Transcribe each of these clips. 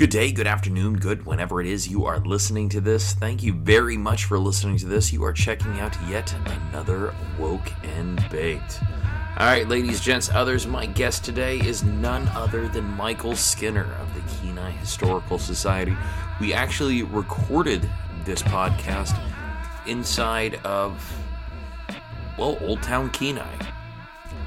Good day, good afternoon, good whenever it is you are listening to this. Thank you very much for listening to this. You are checking out yet another Woke and Baked. All right, ladies, gents, others, my guest today is none other than Michael Skinner of the Kenai Historical Society. We actually recorded this podcast inside of, well, Old Town Kenai.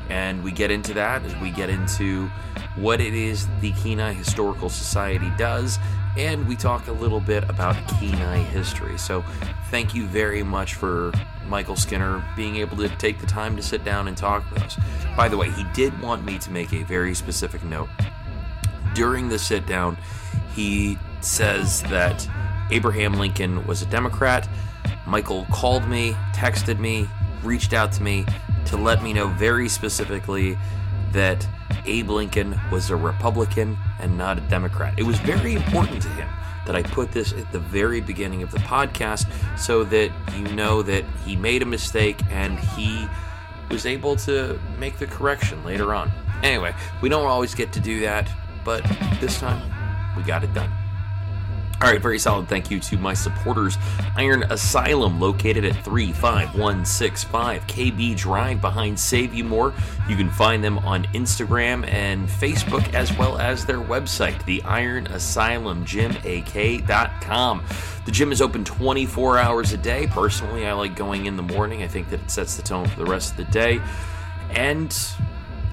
And we get into that as we get into what it is the Kenai Historical Society does, and we talk a little bit about Kenai history. So, thank you very much for Michael Skinner being able to take the time to sit down and talk with us. By the way, he did want me to make a very specific note. During the sit down, he says that Abraham Lincoln was a Democrat. Michael called me, texted me, reached out to me to let me know very specifically that Abe Lincoln was a Republican and not a Democrat. It was very important to him that I put this at the very beginning of the podcast so that you know that he made a mistake and he was able to make the correction later on. Anyway, we don't always get to do that, but this time we got it done. All right, very solid thank you to my supporters. Iron Asylum, located at 35165 KB Drive behind Save You More. You can find them on Instagram and Facebook as well as their website, the Iron Asylum GymAK.com. The gym is open 24 hours a day. Personally, I like going in the morning. I think that it sets the tone for the rest of the day. And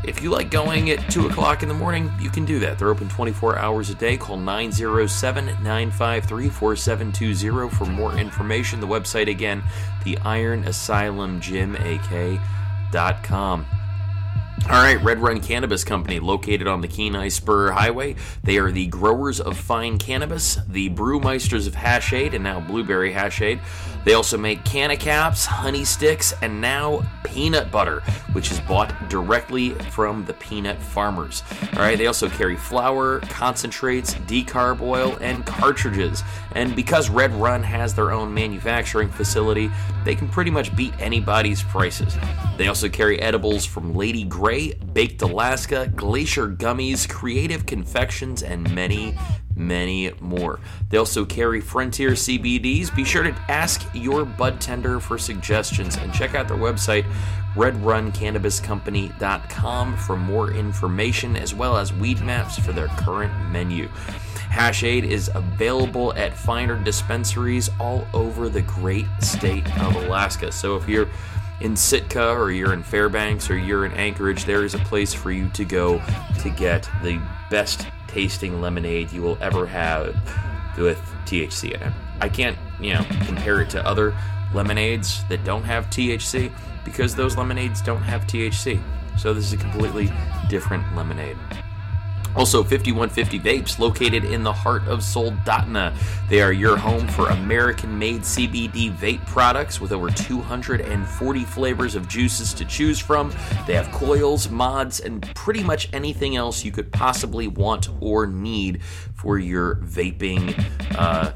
if you like going at 2 o'clock in the morning, you can do that. They're open 24 hours a day. Call 907 953 4720 for more information. The website again, the Iron Asylum Gym AK.com. All right, Red Run Cannabis Company, located on the Kenai Spur Highway. They are the growers of fine cannabis, the brewmeisters of Hashade, and now Blueberry Hashade. They also make canna caps, honey sticks, and now peanut butter, which is bought directly from the peanut farmers. All right, they also carry flour, concentrates, decarb oil, and cartridges. And because Red Run has their own manufacturing facility, they can pretty much beat anybody's prices. They also carry edibles from Lady Grey, Baked Alaska, Glacier Gummies, Creative Confections, and many, many more. They also carry Frontier CBDs. Be sure to ask your bud tender for suggestions and check out their website, redruncannabiscompany.com, for more information as well as weed maps for their current menu. Hashade is available at finer dispensaries all over the great state of Alaska. So if you're in Sitka or you're in Fairbanks or you're in Anchorage, there is a place for you to go to get the best tasting lemonade you will ever have with THC in it. I can't, you know, compare it to other lemonades that don't have THC because those lemonades don't have THC. So this is a completely different lemonade. Also, 5150 Vapes, located in the heart of Soldotna. They are your home for American made CBD vape products with over 240 flavors of juices to choose from. They have coils, mods, and pretty much anything else you could possibly want or need for your vaping uh,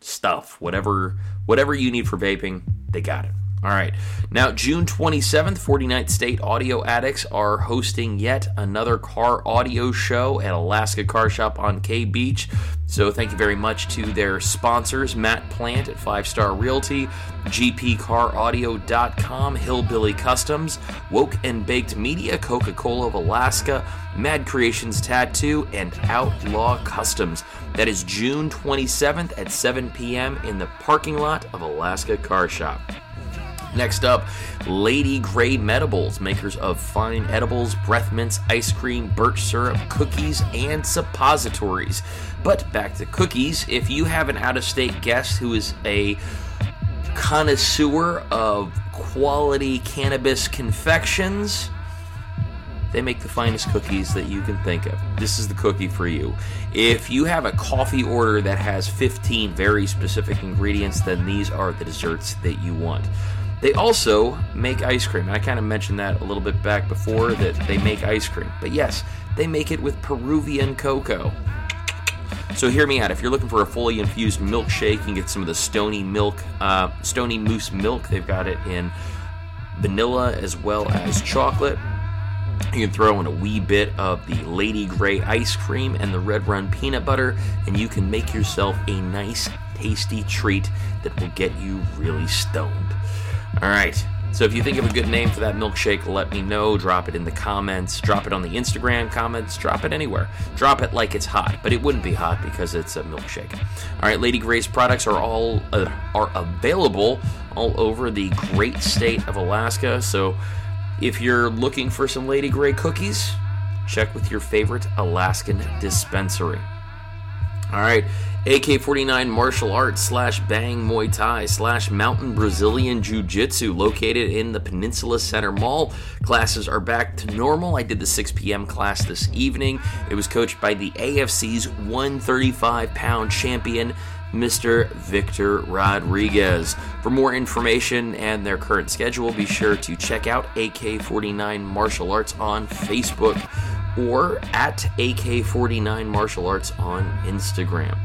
stuff. Whatever, whatever you need for vaping, they got it. All right. Now, June 27th, 49th State Audio Addicts are hosting yet another car audio show at Alaska Car Shop on K Beach. So, thank you very much to their sponsors Matt Plant at Five Star Realty, GPCarAudio.com, Hillbilly Customs, Woke and Baked Media, Coca Cola of Alaska, Mad Creations Tattoo, and Outlaw Customs. That is June 27th at 7 p.m. in the parking lot of Alaska Car Shop. Next up, Lady Grey Medibles, makers of fine edibles, breath mints, ice cream, birch syrup, cookies, and suppositories. But back to cookies, if you have an out of state guest who is a connoisseur of quality cannabis confections, they make the finest cookies that you can think of. This is the cookie for you. If you have a coffee order that has 15 very specific ingredients, then these are the desserts that you want. They also make ice cream. And I kind of mentioned that a little bit back before that they make ice cream. But yes, they make it with Peruvian cocoa. So hear me out. If you're looking for a fully infused milkshake, you can get some of the Stony Milk, uh, Stony Moose milk. They've got it in vanilla as well as chocolate. You can throw in a wee bit of the Lady Grey ice cream and the Red Run peanut butter, and you can make yourself a nice, tasty treat that will get you really stoned. All right. So if you think of a good name for that milkshake, let me know. Drop it in the comments. Drop it on the Instagram comments. Drop it anywhere. Drop it like it's hot, but it wouldn't be hot because it's a milkshake. All right, Lady Grey's products are all uh, are available all over the great state of Alaska. So if you're looking for some Lady Grey cookies, check with your favorite Alaskan dispensary. All right, AK 49 martial arts slash bang Muay Thai slash mountain Brazilian Jiu Jitsu located in the Peninsula Center Mall. Classes are back to normal. I did the 6 p.m. class this evening. It was coached by the AFC's 135 pound champion, Mr. Victor Rodriguez. For more information and their current schedule, be sure to check out AK 49 Martial Arts on Facebook or at AK49 Martial Arts on Instagram.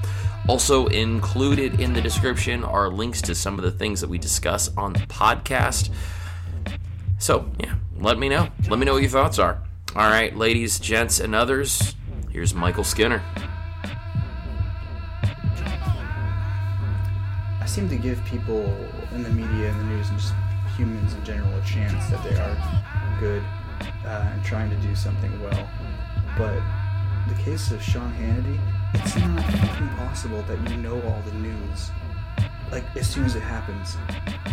Also included in the description are links to some of the things that we discuss on the podcast. So, yeah, let me know. Let me know what your thoughts are. All right, ladies, gents, and others, here's Michael Skinner. Seem to give people in the media and the news and just humans in general a chance that they are good uh, and trying to do something well. But the case of Sean Hannity, it's not fucking possible that you know all the news. Like as soon as it happens,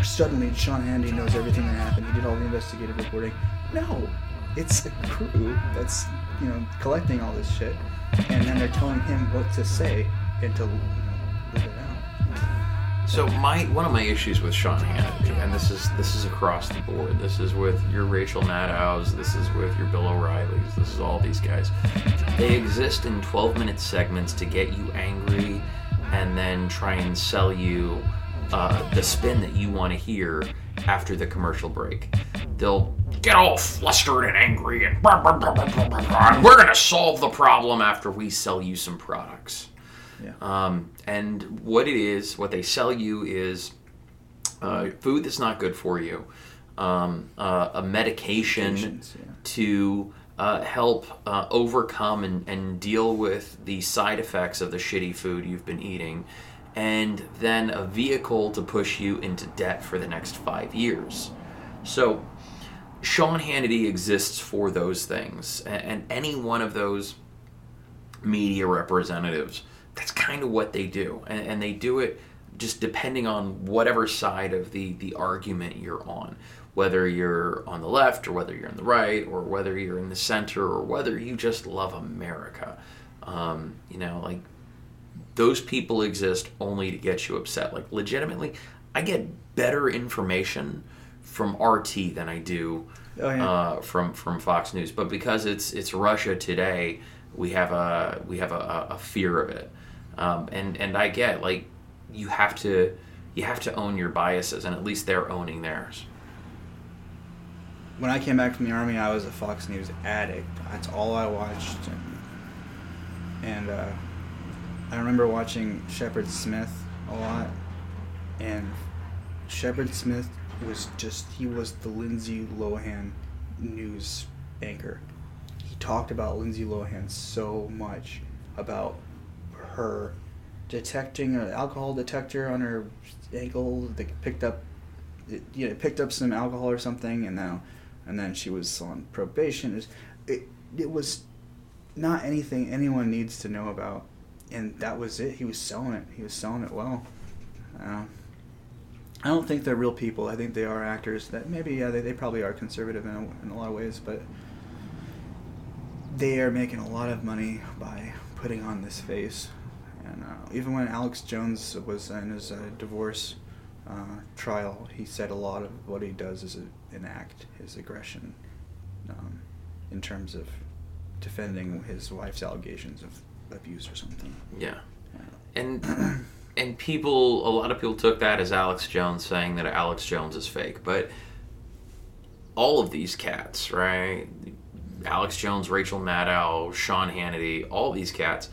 suddenly Sean Hannity knows everything that happened. He did all the investigative reporting. No, it's a crew that's you know collecting all this shit, and then they're telling him what to say and to you know, live it out. So my one of my issues with Sean Hannity, and this is this is across the board. This is with your Rachel Maddows. This is with your Bill O'Reillys. This is all these guys. They exist in 12 minute segments to get you angry, and then try and sell you uh, the spin that you want to hear after the commercial break. They'll get all flustered and angry, and, and we're gonna solve the problem after we sell you some products. Yeah. Um, and what it is, what they sell you is uh, food that's not good for you, um, uh, a medication yeah. to uh, help uh, overcome and, and deal with the side effects of the shitty food you've been eating, and then a vehicle to push you into debt for the next five years. So, Sean Hannity exists for those things, a- and any one of those media representatives. That's kind of what they do, and, and they do it just depending on whatever side of the the argument you're on, whether you're on the left or whether you're on the right or whether you're in the center or whether you just love America. Um, you know, like those people exist only to get you upset. Like legitimately, I get better information from RT than I do Oh, yeah. uh, from from Fox News. But because it's it's Russia today, we have a we have a, a fear of it, um, and and I get like you have to you have to own your biases, and at least they're owning theirs. when I came back from the army, I was a Fox News addict. That's all I watched. And uh, I remember watching Shepard Smith a lot. And Shepard Smith was just, he was the Lindsay Lohan news anchor. He talked about Lindsay Lohan so much about her detecting an alcohol detector on her ankle that picked up it, you know, picked up some alcohol or something, and now, and then she was on probation. It was, it, it was not anything anyone needs to know about, and that was it. He was selling it. He was selling it well. Uh, I don't think they're real people. I think they are actors. That maybe yeah, they, they probably are conservative in a, in a lot of ways, but they are making a lot of money by putting on this face. Uh, even when Alex Jones was in his uh, divorce uh, trial, he said a lot of what he does is a, enact his aggression um, in terms of defending his wife's allegations of abuse or something. Yeah, and and people, a lot of people took that as Alex Jones saying that Alex Jones is fake, but all of these cats, right? Alex Jones, Rachel Maddow, Sean Hannity, all these cats,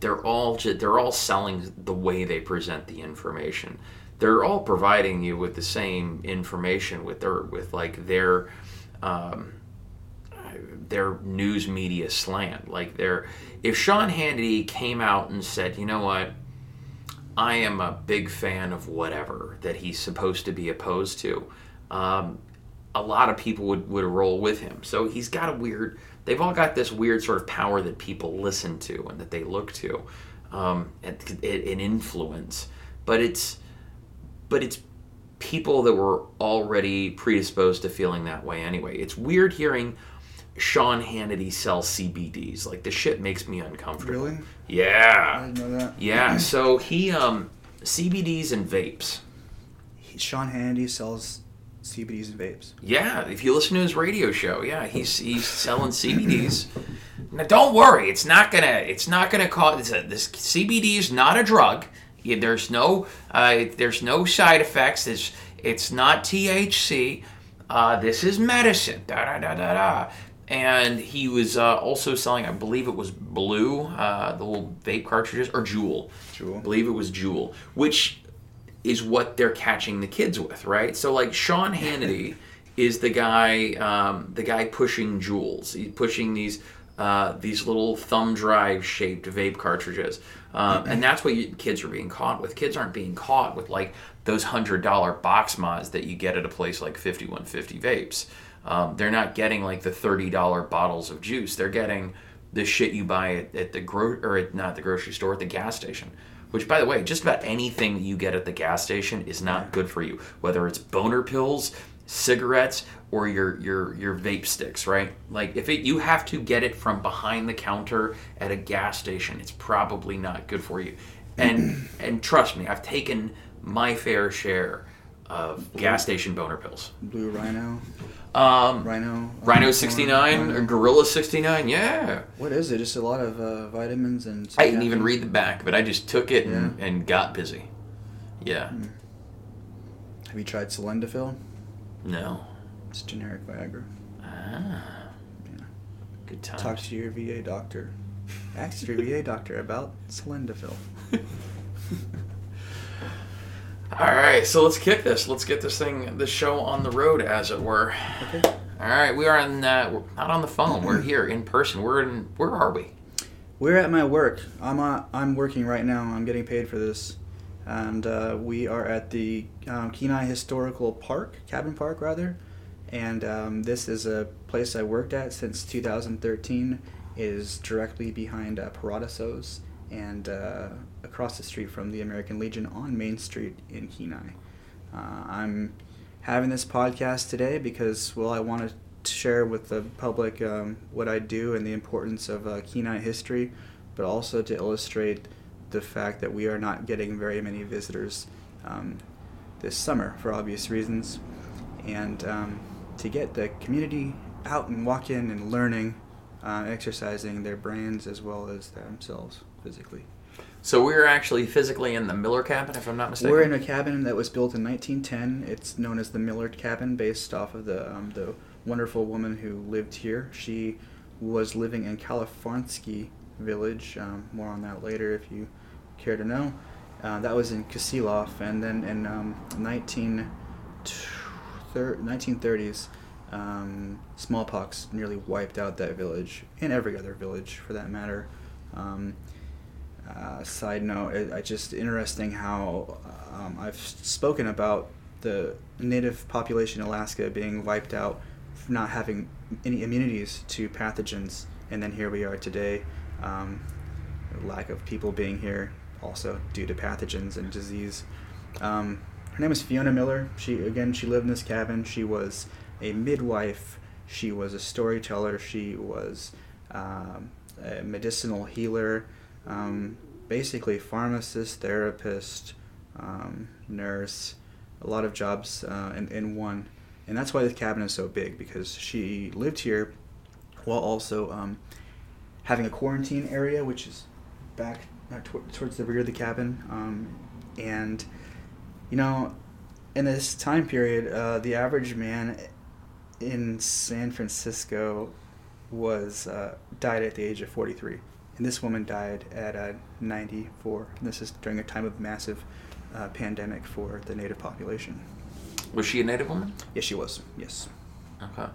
they're all they're all selling the way they present the information. They're all providing you with the same information with their with like their um, their news media slant. Like they're if Sean Hannity came out and said, you know what, I am a big fan of whatever that he's supposed to be opposed to. Um, a lot of people would, would roll with him. So he's got a weird, they've all got this weird sort of power that people listen to and that they look to, um, and, and influence. But it's, but it's people that were already predisposed to feeling that way anyway. It's weird hearing Sean Hannity sell CBDs. Like the shit makes me uncomfortable. Really? Yeah. I didn't know that. Yeah. So he um CBDs and vapes. He, Sean Hannity sells CBDs and vapes. Yeah, if you listen to his radio show, yeah, he's he's selling CBDs. Now, don't worry, it's not gonna it's not gonna cause a, this CBD is not a drug. There's no uh, there's no side effects. It's it's not THC. Uh, this is medicine. Da da da da da. And he was uh, also selling, I believe it was Blue, uh, the little vape cartridges, or Jewel. Juul. I believe it was Juul, which is what they're catching the kids with, right? So like Sean Hannity is the guy, um, the guy pushing jewels. He's pushing these uh, these little thumb drive shaped vape cartridges, um, and that's what you, kids are being caught with. Kids aren't being caught with like those hundred dollar box mods that you get at a place like Fifty One Fifty Vapes. Um, they're not getting like the thirty dollar bottles of juice. They're getting the shit you buy at, at the gro or at, not the grocery store at the gas station. Which, by the way, just about anything that you get at the gas station is not good for you. Whether it's boner pills, cigarettes, or your your your vape sticks, right? Like if it you have to get it from behind the counter at a gas station, it's probably not good for you. And and trust me, I've taken my fair share of gas station boner pills. Blue Rhino. Um, Rhino. Rhino uh, 69 or Gorilla 69, yeah. What is it? Just a lot of uh, vitamins and. I didn't even read the back, but I just took it and, Yeah. and got busy. Yeah. Have you tried Sildenafil? No. It's generic Viagra. Ah. Good times. Talk to your VA doctor. Ask your VA doctor about Sildenafil. All right, so let's kick this. Let's get this thing, this show on the road, as it were. Okay. All right, we are on. Uh, we're not on the phone. We're here in person. We're in. Where are we? We're at my work. I'm uh, I'm working right now. I'm getting paid for this, and uh, we are at the um, Kenai Historical Park, Cabin Park rather, and um, this is a place I worked at since 2013. It is directly behind uh, Paradisos and uh, across the street from the American Legion on Main Street in Kenai. Uh, I'm having this podcast today because, well, I want to share with the public um, what I do and the importance of uh, Kenai history, but also to illustrate the fact that we are not getting very many visitors um, this summer for obvious reasons, and um, to get the community out and walking and learning, uh, exercising their brains as well as themselves physically. So we're actually physically in the Miller cabin, if I'm not mistaken. We're in a cabin that was built in 1910. It's known as the Millard Cabin, based off of the um, the wonderful woman who lived here. She was living in Kalifornsky Village. Um, more on that later, if you care to know. Uh, that was in Kasilof, and then in um, 19 thir- 1930s, um, smallpox nearly wiped out that village and every other village for that matter. Um, uh, side note, it, I just interesting how um, I've spoken about the native population in Alaska being wiped out, not having any immunities to pathogens, and then here we are today, um, lack of people being here also due to pathogens and disease. Um, her name is Fiona Miller. She again, she lived in this cabin. She was a midwife. She was a storyteller. She was um, a medicinal healer. Um, basically, pharmacist, therapist, um, nurse, a lot of jobs uh, in, in one. And that's why this cabin is so big because she lived here while also um, having a quarantine area, which is back uh, tw- towards the rear of the cabin. Um, and, you know, in this time period, uh, the average man in San Francisco was uh, died at the age of 43. And this woman died at uh, 94. And this is during a time of massive uh, pandemic for the native population. Was she a native woman? Yes, she was. Yes. Okay.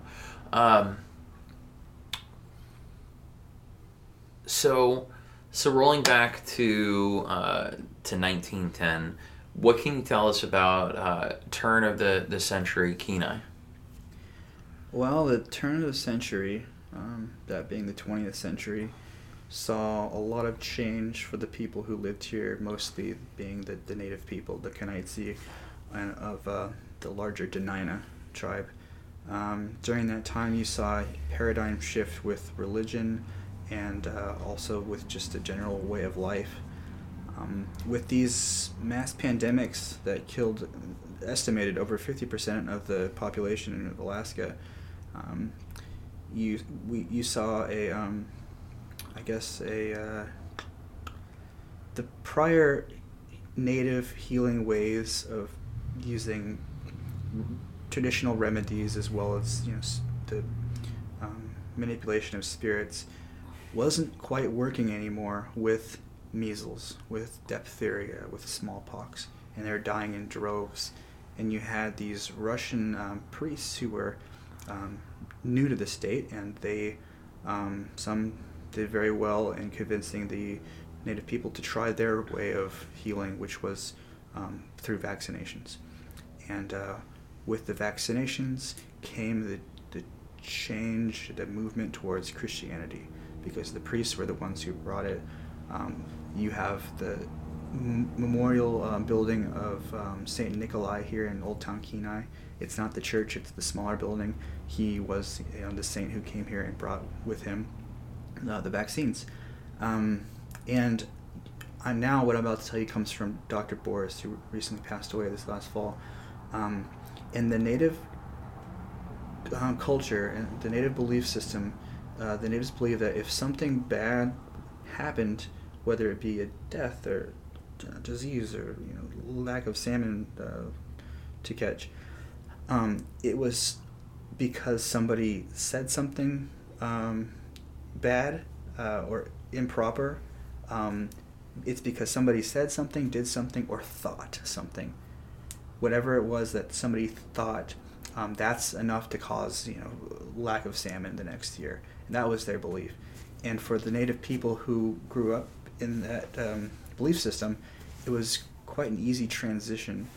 Um, So, so rolling back to uh, to 1910, what can you tell us about uh, turn of the, the century Kenai? Well, the turn of the century, um, that being the 20th century, saw a lot of change for the people who lived here, mostly being the, the native people, the Kenaitze, and of uh, the larger Dena'ina tribe. Um, during that time, you saw paradigm shift with religion and uh, also with just a general way of life. Um, with these mass pandemics that killed, estimated over 50% of the population in Alaska, um, you we you saw a um, I guess a uh, the prior native healing ways of using traditional remedies as well as you know the um, manipulation of spirits wasn't quite working anymore with measles, with diphtheria, with smallpox, and they're dying in droves. And you had these Russian um, priests who were um, new to the state, and they um, some did very well in convincing the native people to try their way of healing, which was um, through vaccinations. And uh, with the vaccinations came the, the change, the movement towards Christianity, because the priests were the ones who brought it. Um, you have the memorial um, building of um, Saint Nikolai here in Old Town Kenai. It's not the church; it's the smaller building. He was you know, the saint who came here and brought with him uh, the vaccines. Um, and I, now, what I'm about to tell you comes from Dr. Boraas, who recently passed away this last fall. Um, in the native um, culture and the native belief system, uh, the natives believe that if something bad happened, whether it be a death or uh, disease or you know lack of salmon uh, to catch, um, it was because somebody said something um, bad uh, or improper. Um, it's because somebody said something, did something, or thought something. Whatever it was that somebody thought, um, that's enough to cause you know lack of salmon the next year, and that was their belief. And for the native people who grew up in that um, belief system, it was quite an easy transition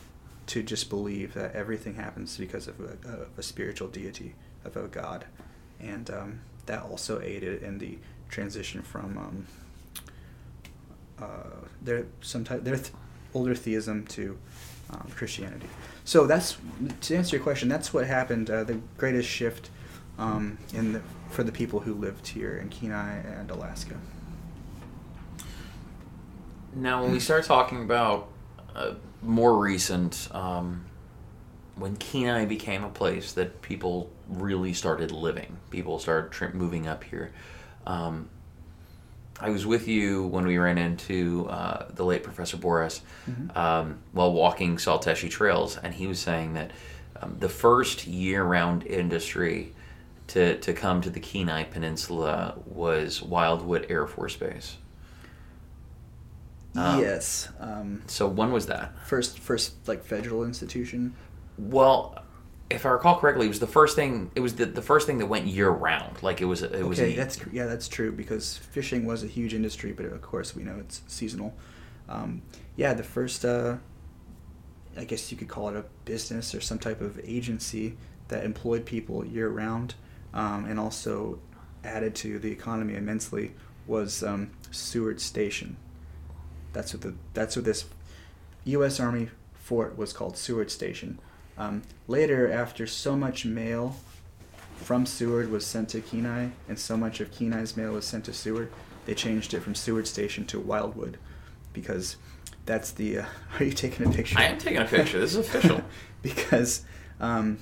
to just believe that everything happens because of a, a, a spiritual deity, of a god, and um, that also aided in the transition from um, uh, their some type their th- older theism to um, Christianity. So that's to answer your question. That's what happened. Uh, the greatest shift um, in the, for the people who lived here in Kenai and Alaska. Now, when we start talking about uh, more recent, um, when Kenai became a place that people really started living, people started tri- moving up here. Um, I was with you when we ran into uh, the late Professor Boraas Mm-hmm. um, while walking Tsalteshi trails, and he was saying that um, the first year-round industry to, to come to the Kenai Peninsula was Wildwood Air Force Base. Um, yes. Um, So when was that? first, first like federal institution. Well, if I recall correctly, it was the first thing. It was the, the first thing that went year round. Like it was. It was. Okay, a- that's yeah, that's true because fishing was a huge industry, but of course we know it's seasonal. Um, yeah, the first, uh, I guess you could call it a business or some type of agency that employed people year round, um, and also added to the economy immensely was um, Seward Station. That's what the that's what this U.S. Army fort was called, Seward Station. Um, later, after so much mail from Seward was sent to Kenai, and so much of Kenai's mail was sent to Seward, they changed it from Seward Station to Wildwood, because that's the. Uh, are you taking a picture? I am taking a picture. This is official. because um,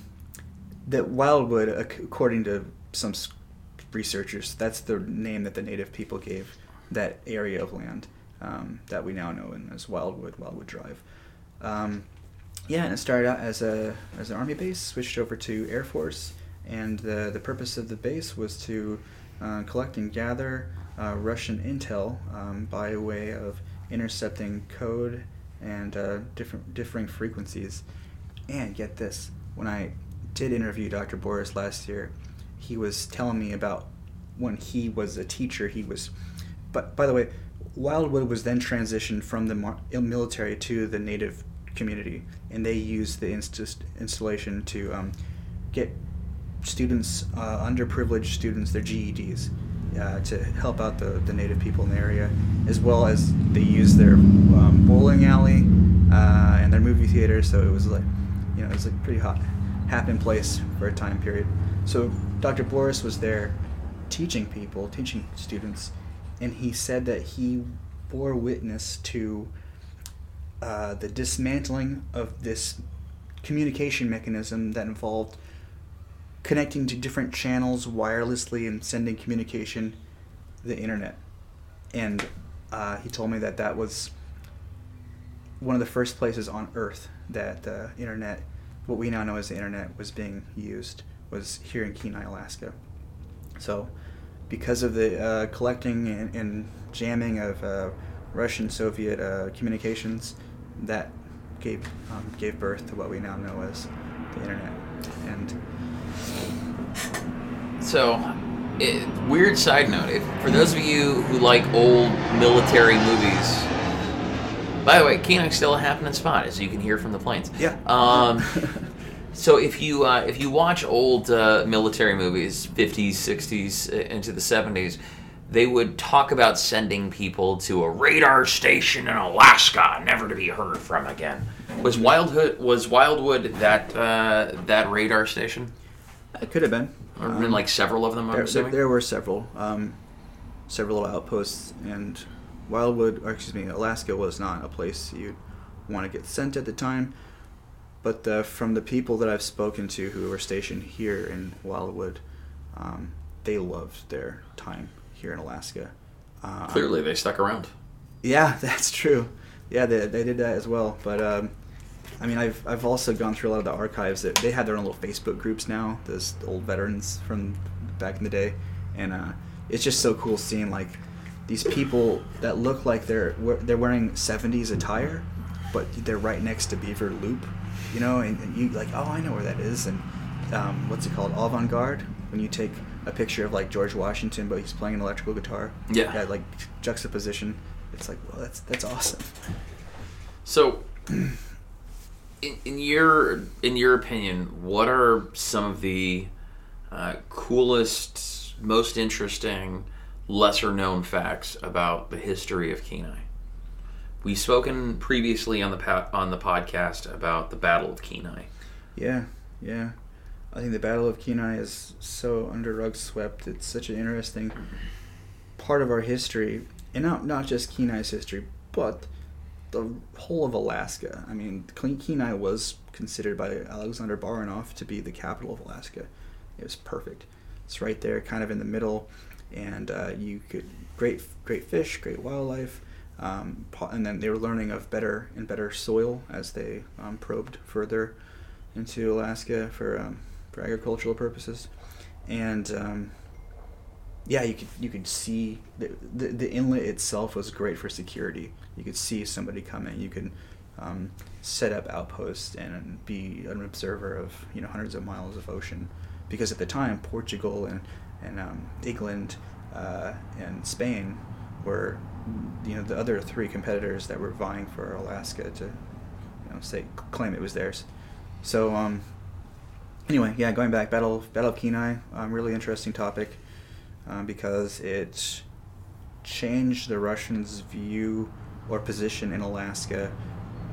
that Wildwood, according to some researchers, that's the name that the native people gave that area of land um, that we now know in as Wildwood, Wildwood Drive. Um, yeah, and it started out as a as an army base, switched over to Air Force, and the the purpose of the base was to uh, collect and gather uh, Russian intel um, by way of intercepting code and uh, different differing frequencies. And get this, when I did interview Dr. Boraas last year, he was telling me about when he was a teacher, he was but by the way, Wildwood was then transitioned from the military to the native community, and they use the inst- installation to um, get students, uh, underprivileged students, their GEDs, uh, to help out the, the native people in the area, as well as they use their um, bowling alley uh, and their movie theater. So it was like, you know, it was a pretty hot, happening place for a time period. So Dr. Boraas was there teaching people, teaching students, and he said that he bore witness to uh, the dismantling of this communication mechanism that involved connecting to different channels wirelessly and sending communication the internet. And uh, he told me that that was one of the first places on Earth that the internet, what we now know as the internet, was being used, was here in Kenai, Alaska. So, because of the uh, collecting and, and, jamming of uh, Russian Soviet uh, communications, that gave um, gave birth to what we now know as the internet. And so, it, weird side note: if, for those of you who like old military movies, by the way, Kenai's still a happening spot, as you can hear from the planes. Yeah. Um, so if you uh, if you watch old uh, military movies, 50s, 60s, uh, into the 70s, they would talk about sending people to a radar station in Alaska, never to be heard from again. Was Wildwood was Wildwood that uh, that radar station? It could have been. Or been like several of them. There, there, there were several, um, several outposts, and Wildwood, or excuse me, Alaska was not a place you'd want to get sent at the time. But uh, from the people that I've spoken to who were stationed here in Wildwood, um, they loved their time here in Alaska. Uh, Clearly, they stuck around. Yeah, that's true. Yeah, they, they did that as well. But um, I mean, I've I've also gone through a lot of the archives. That they had their own little Facebook groups now. Those old veterans from back in the day, and uh, it's just so cool seeing like these people that look like they're they're wearing '70s attire, but they're right next to Beaver Loop, you know, and, and you like, oh, I know where that is, and um, what's it called, avant garde, when you take a picture of like George Washington, but he's playing an electrical guitar. Yeah. Yeah, like juxtaposition. It's like, well, that's that's awesome. So, in, in your in your opinion, what are some of the uh, coolest, most interesting, lesser known facts about the history of Kenai? We've spoken previously on the pa- on the podcast about the Battle of Kenai. Yeah, yeah. I think the Battle of Kenai is so under rug swept. It's such an interesting part of our history, and not not just Kenai's history, but the whole of Alaska. I mean, Kenai was considered by Alexander Baranov to be the capital of Alaska. It was perfect. It's right there, kind of in the middle, and uh, you could great great fish, great wildlife. Um, and then they were learning of better and better soil as they um, probed further into Alaska for um, for agricultural purposes, and um, yeah, you could you could see the, the, the inlet itself was great for security. You could see somebody coming. You could um, set up outposts and be an observer of you know hundreds of miles of ocean, because at the time Portugal and and um, England uh, and Spain were you know the other three competitors that were vying for Alaska to you know say claim it was theirs. So um, anyway, yeah, going back, Battle Battle of Kenai, um, really interesting topic um, because it changed the Russians' view or position in Alaska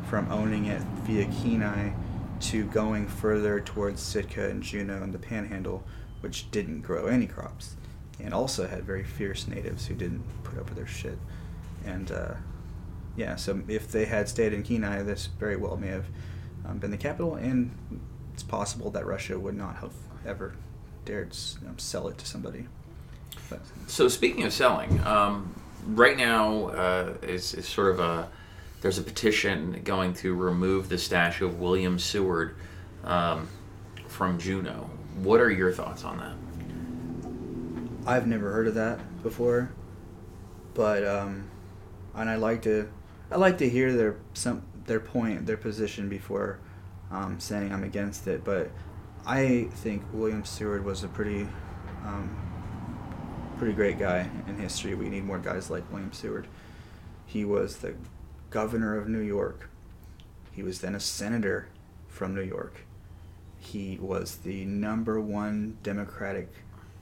from owning it via Kenai to going further towards Sitka and Juneau and the Panhandle, which didn't grow any crops, and also had very fierce natives who didn't put up with their shit. And uh, yeah, so if they had stayed in Kenai, this very well may have um, been the capital, and it's possible that Russia would not have ever dared you know, sell it to somebody. But. So speaking of selling, um, right now uh, is, is sort of a there's a petition going to remove the statue of William Seward um, from Juneau. What are your thoughts on that? I've never heard of that before, but um, and I like to I like to hear their some their point their position before um, saying I'm against it. But I think William Seward was a pretty um, pretty great guy in history. We need more guys like William Seward. He was the governor of New York. He was then a senator from New York. He was the number one Democratic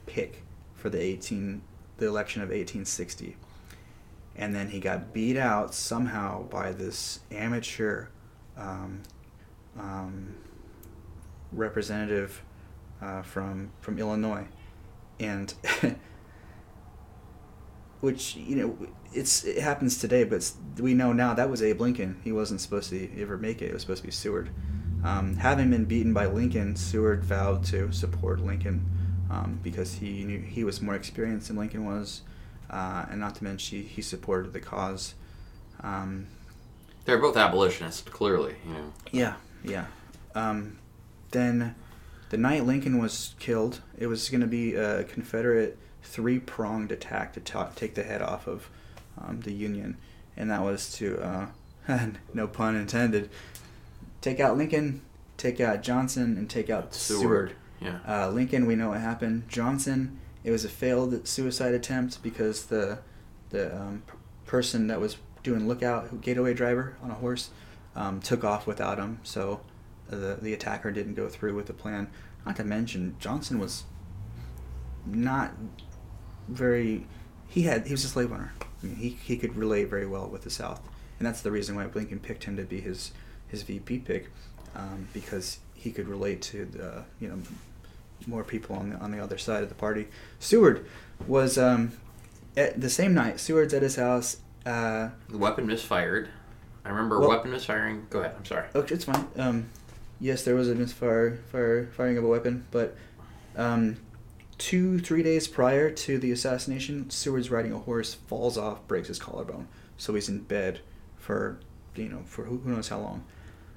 pick for the 18 the election of 1860. And then he got beat out somehow by this amateur um, um, representative uh, from from Illinois, and which you know it's it happens today, but we know now that was Abe Lincoln. He wasn't supposed to ever make it. It was supposed to be Seward. Um, having been beaten by Lincoln, Seward vowed to support Lincoln um, because he knew he was more experienced than Lincoln was, uh, and not to mention he, he supported the cause. Um, They're both abolitionists, clearly. You know. yeah, yeah. Um, then, the night Lincoln was killed, it was going to be a Confederate three-pronged attack to ta- take the head off of um, the Union, and that was to, uh, no pun intended, take out Lincoln, take out Johnson, and take out Seward. Seward. Yeah. Uh, Lincoln, we know what happened. Johnson, it was a failed suicide attempt because the the um, p- person that was doing lookout, gateway driver on a horse, um, took off without him. So the the attacker didn't go through with the plan. Not to mention Johnson was not very. He had he was a slave owner. I mean, he he could relate very well with the South, and that's the reason why Lincoln picked him to be his his VP pick, um, because he could relate to the you know more people on the on the other side of the party. Seward was um, at the same night. Seward's at his house. Uh, The weapon misfired. I remember a Well- weapon misfiring. Go ahead. I'm sorry. oh, it's fine. Um, yes, there was a misfire, fire, firing of a weapon, but um, two, three days prior to the assassination, Seward's riding a horse, falls off, breaks his collarbone, so he's in bed for, you know, for who, who knows how long.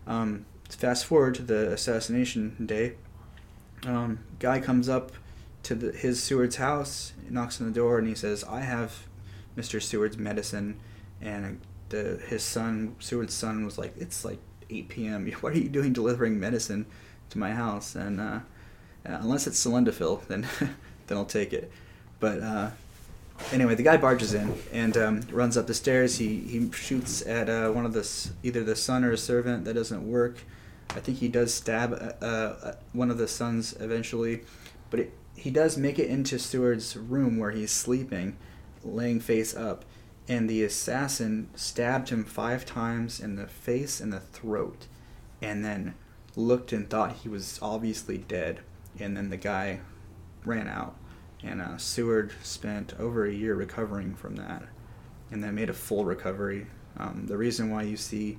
Um, fast forward to the assassination day. Um, guy comes up to the, his Seward's house, knocks on the door, and he says, "I have Mr. Seward's medicine." And the his son, Seward's son, was like, "It's like 8 p.m. What are you doing delivering medicine to my house?" And uh, uh, unless it's Sildenafil, then then I'll take it. But uh, anyway, the guy barges in and um, runs up the stairs. He he shoots at uh, one of the either the son or a servant. That doesn't work. I think he does stab uh, uh, one of the sons eventually, but it, he does make it into Seward's room where he's sleeping, laying face up, and the assassin stabbed him five times in the face and the throat, and then looked and thought he was obviously dead, and then the guy ran out, and uh, Seward spent over a year recovering from that, and then made a full recovery. Um, the reason why you see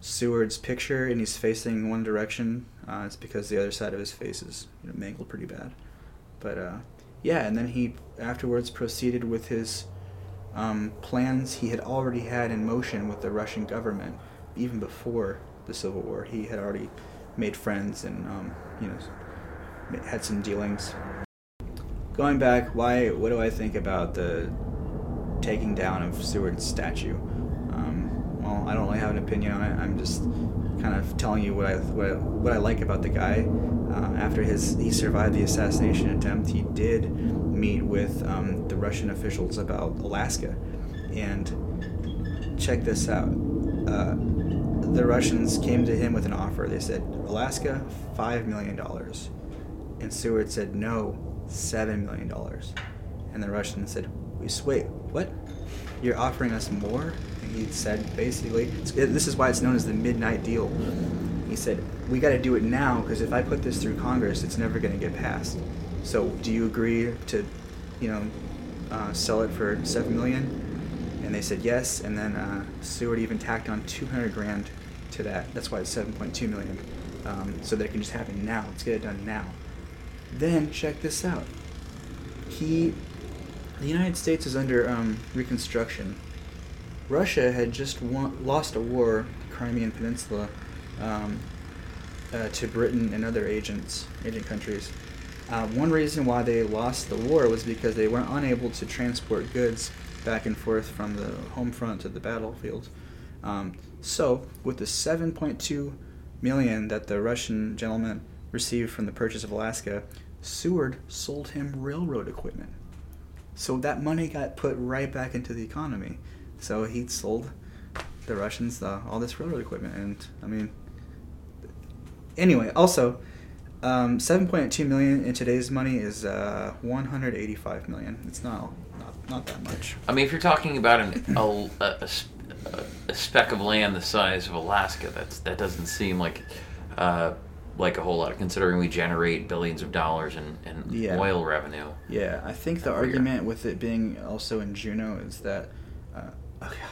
Seward's picture and he's facing one direction, uh, it's because the other side of his face is you know, mangled pretty bad. But uh, yeah, and then he afterwards proceeded with his um, plans he had already had in motion with the Russian government even before the Civil War. He had already made friends and um, you know had some dealings. Going back, why? What do I think about the taking down of Seward's statue? Um, well, I don't really have an opinion on it. I'm just kind of telling you what I what, I- what I like about the guy. Uh, after his he survived the assassination attempt, he did meet with um, the Russian officials about Alaska, and check this out. Uh, the Russians came to him with an offer. They said, Alaska, five million dollars, and Seward said no, seven million dollars, and the Russians said, "We wait, what? You're offering us more?" He said, basically, this is why it's known as the Midnight Deal. He said, "We got to do it now because if I put this through Congress, it's never going to get passed. So, do you agree to, you know, uh, sell it for seven million? And they said yes. And then uh, Seward even tacked on 200 grand to that. That's why it's 7.2 million. Um, so that it can just happen now. Let's get it done now. Then check this out. He, the United States is under um, Reconstruction. Russia had just won, lost a war, the Crimean Peninsula, um, uh, to Britain and other agents, agent countries. Uh, one reason why they lost the war was because they weren't unable to transport goods back and forth from the home front to the battlefield. Um, so, with the 7.2 million that the Russian gentleman received from the purchase of Alaska, Seward sold him railroad equipment. So that money got put right back into the economy. So he sold the Russians uh, all this railroad equipment, and I mean, anyway. Also, um, seven point two million in today's money is uh, one hundred eighty-five million. It's not not not that much. I mean, if you're talking about an, a, a, a a speck of land the size of Alaska, that's that doesn't seem like uh, like a whole lot, considering we generate billions of dollars in, in Yeah. oil revenue. Yeah, I think the Every year. argument with it being also in Juneau is that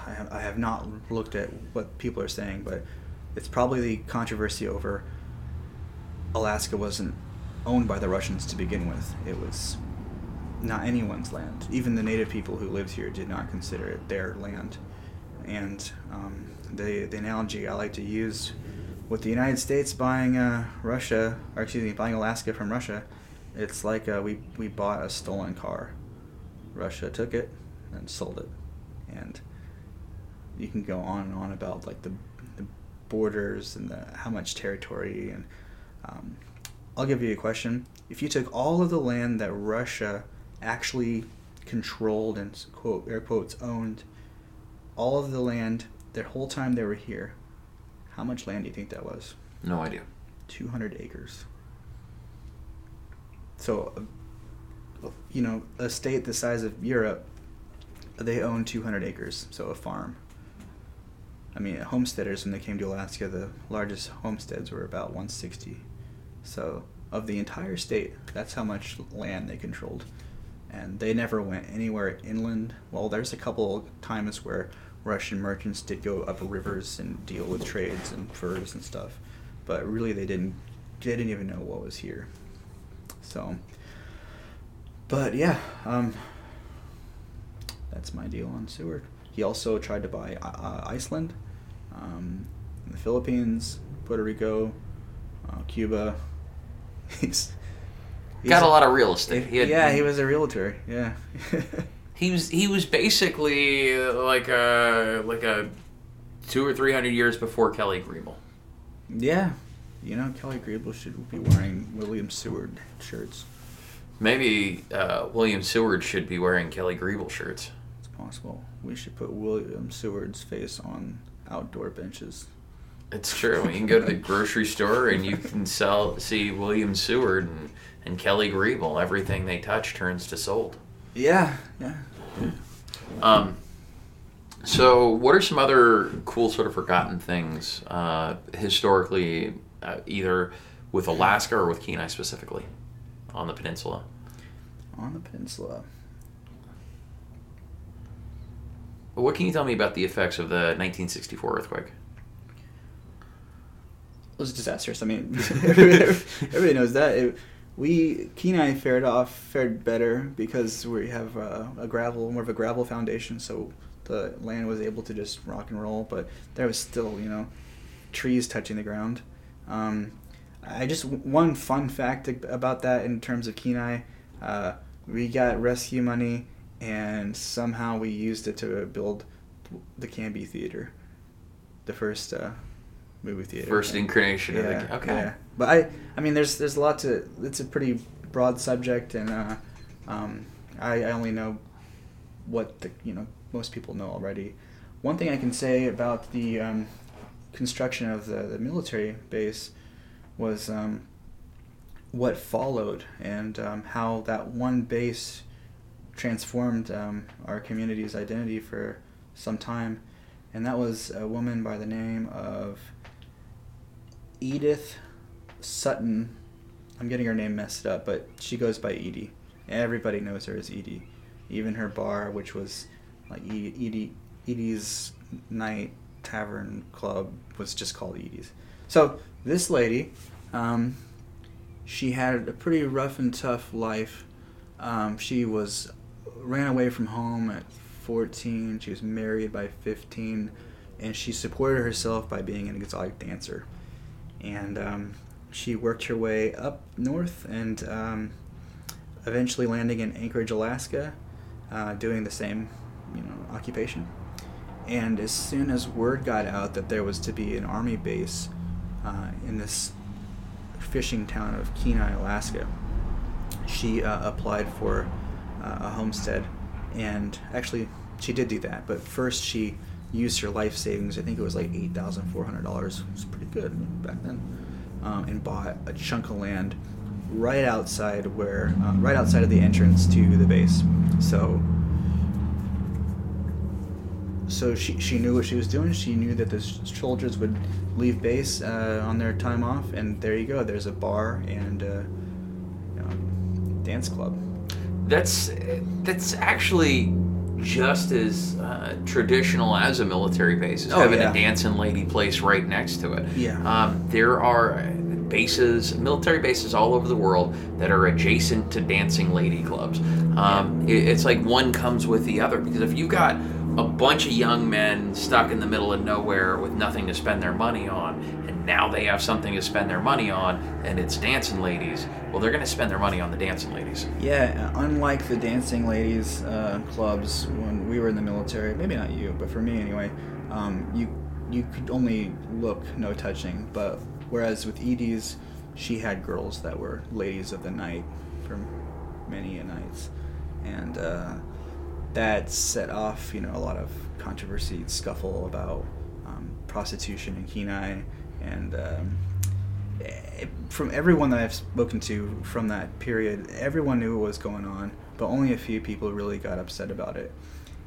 I, have, not looked at what people are saying, but it's probably the controversy over Alaska wasn't owned by the Russians to begin with. It was not anyone's land. Even the native people who lived here did not consider it their land. And um, the the analogy I like to use with the United States buying uh, Russia, or excuse me, buying Alaska from Russia, it's like uh, we we bought a stolen car. Russia took it and sold it, and you can go on and on about like the, the borders and the, how much territory and um, I'll give you a question. If you took all of the land that Russia actually controlled and quote air quotes owned, all of the land their whole time they were here, how much land do you think that was? No idea. 200 acres. So, uh, you know, a state the size of Europe, they own 200 acres, so a farm. I mean, homesteaders, when they came to Alaska, the largest homesteads were about 160. So, of the entire state, that's how much land they controlled. And they never went anywhere inland. Well, there's a couple times where Russian merchants did go up rivers and deal with trades and furs and stuff, but really they didn't. They didn't even know what was here. So, but yeah, um, that's my deal on Seward. He also tried to buy uh, Iceland, um, the Philippines, Puerto Rico, uh, Cuba. He's, he's Got a lot of real estate. He had- yeah, he was a realtor. Yeah. He was he was basically uh, like a like a two or three hundred years before Kelly Griebel. yeah. You know, Kelly Grable should be wearing William Seward shirts. Maybe uh, William Seward should be wearing Kelly Griebel shirts. It's possible. We should put William Seward's face on outdoor benches. It's true. You can go to the grocery store and you can sell see William Seward and, and Kelly Griebel. Everything they touch turns to sold. Yeah, yeah. Um, so, what are some other cool, sort of forgotten things uh, historically, uh, either with Alaska or with Kenai specifically on the peninsula? On the peninsula. What can you tell me about the effects of the 1964 earthquake? It was disastrous. I mean, everybody, knows that. It, we Kenai fared off fared better because we have a gravel more of a gravel foundation, so the land was able to just rock and roll. But there was still you know trees touching the ground. Um, I just one fun fact about that in terms of Kenai, uh, we got rescue money and somehow we used it to build the Canby Theater, the first uh, movie theater. First incarnation of Yeah, the. Okay. yeah. But I, I mean, there's there's a lot to. It's a pretty broad subject, and uh, um, I, I only know what the you know most people know already. One thing I can say about the um, construction of the, the military base was um, what followed and um, how that one base transformed um, our community's identity for some time. And that was a woman by the name of Edith Sutton. I'm getting her name messed up, but she goes by Edie. Everybody knows her as Edie. Even her bar, which was like Edie, Edie, Edie's Night Tavern Club, was just called Edie's. So this lady, um, she had a pretty rough and tough life. Um, she was ran away from home at 14. She was married by 15, and she supported herself by being an exotic dancer. And um, she worked her way up north and um, eventually landing in Anchorage, Alaska, uh, doing the same, you know, occupation. And as soon as word got out that there was to be an army base uh, in this fishing town of Kenai, Alaska, she uh, applied for uh, a homestead, and actually she did do that. But first she used her life savings. I think it was like eight thousand four hundred dollars. It was pretty good back then, um, and bought a chunk of land right outside where uh, right outside of the entrance to the base. So so she, she knew what she was doing. She knew that the soldiers would leave base uh, on their time off, and there you go. There's a bar and uh, you know, dance club. That's that's actually just as uh, traditional as a military base is Oh, having yeah. a dancing lady place right next to it. Yeah. Um, there are bases, military bases all over the world that are adjacent to dancing lady clubs. Um, it- it's like one comes with the other because if you've got a bunch of young men stuck in the middle of nowhere with nothing to spend their money on, now they have something to spend their money on, and it's dancing ladies. Well, they're going to spend their money on the dancing ladies. Yeah, unlike the dancing ladies uh, clubs when we were in the military, maybe not you, but for me anyway, um, you you could only look, no touching. But whereas with Edie's, she had girls that were ladies of the night for many a nights, and uh, that set off you know a lot of controversy, scuffle about um, prostitution in Kenai, and um, eh, from everyone that I've spoken to from that period, everyone knew what was going on, but only a few people really got upset about it.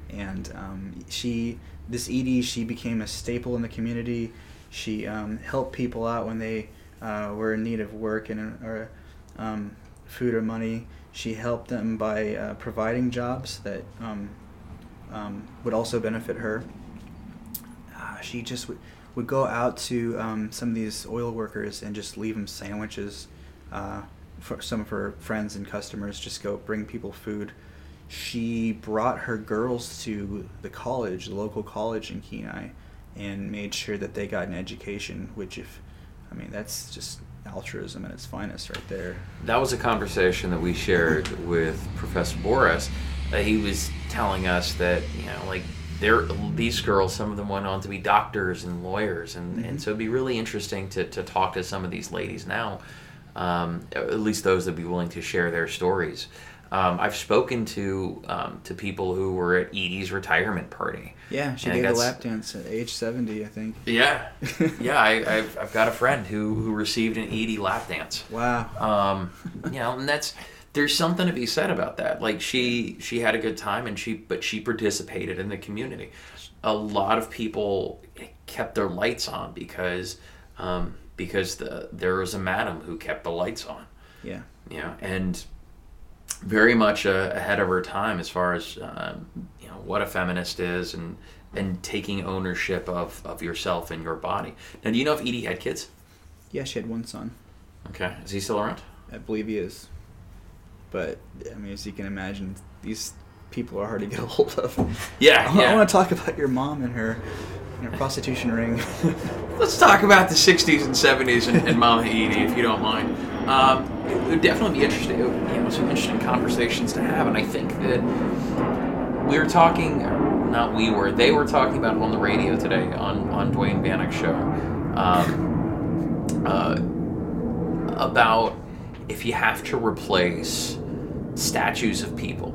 And um, she, this Edie, she became a staple in the community. She um, helped people out when they uh, were in need of work and or um, food or money. She helped them by uh, providing jobs that um, um, would also benefit her uh, she just would, would go out to um, some of these oil workers and just leave them sandwiches. Uh, for some of her friends and customers, just go bring people food. She brought her girls to the college, the local college in Kenai, and made sure that they got an education. Which, if I mean, that's just altruism at its finest, right there. That was a conversation that we shared with Professor Boraas. Uh, he was telling us that you know, like there, these girls, some of them went on to be doctors and lawyers, and, and so it'd be really interesting to, to talk to some of these ladies now, um, at least those that would be willing to share their stories. Um, I've spoken to um, to people who were at Edie's retirement party. Yeah, she And I gave a lap dance at age seventy, I think. Yeah, yeah. I, I've, I've got a friend who who received an Edie lap dance. Wow. Um, you know, and that's there's something to be said about that. Like she she had a good time and she but she participated in the community. A lot of people kept their lights on because um, because the there was a madam who kept the lights on. yeah. You know, and very much uh, ahead of her time as far as um, you know what a feminist is and and taking ownership of, of yourself and your body. Now, do you know if Edie had kids? Yeah, she had one son. Okay, is he still around? I believe he is. But I mean, as you can imagine, these people are hard to get a hold of. Yeah, I, yeah. want to talk about your mom and her, and her prostitution ring. Let's talk about the 60s and 70s and, and Mama Edie, if you don't mind. Um, it would definitely be interesting. You know, some interesting conversations to have, and I think that we were talking, not we were, they were talking about it on the radio today on on Duane Bannock's show um, uh, about if you have to replace statues of people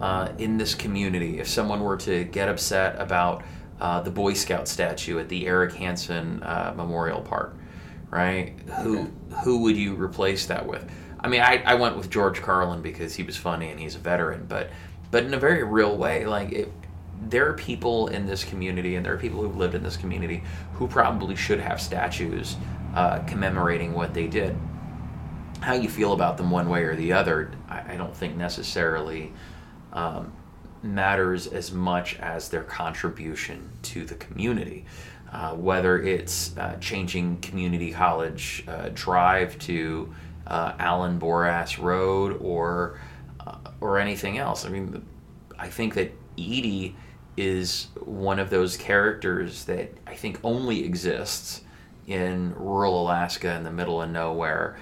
uh, in this community. If someone were to get upset about uh, the Boy Scout statue at the Eric Hansen uh, Memorial Park, right? Who who would you replace that with? I mean, I, I went with George Carlin because he was funny and he's a veteran, but but in a very real way, like it, there are people in this community and there are people who've lived in this community who probably should have statues uh, commemorating what they did how you feel about them one way or the other, I, I don't think necessarily um, matters as much as their contribution to the community. Uh, whether it's uh, changing community college uh, drive to uh, Alan Boraas Road or uh, or anything else. I mean, I think that Edie is one of those characters that I think only exists in rural Alaska in the middle of nowhere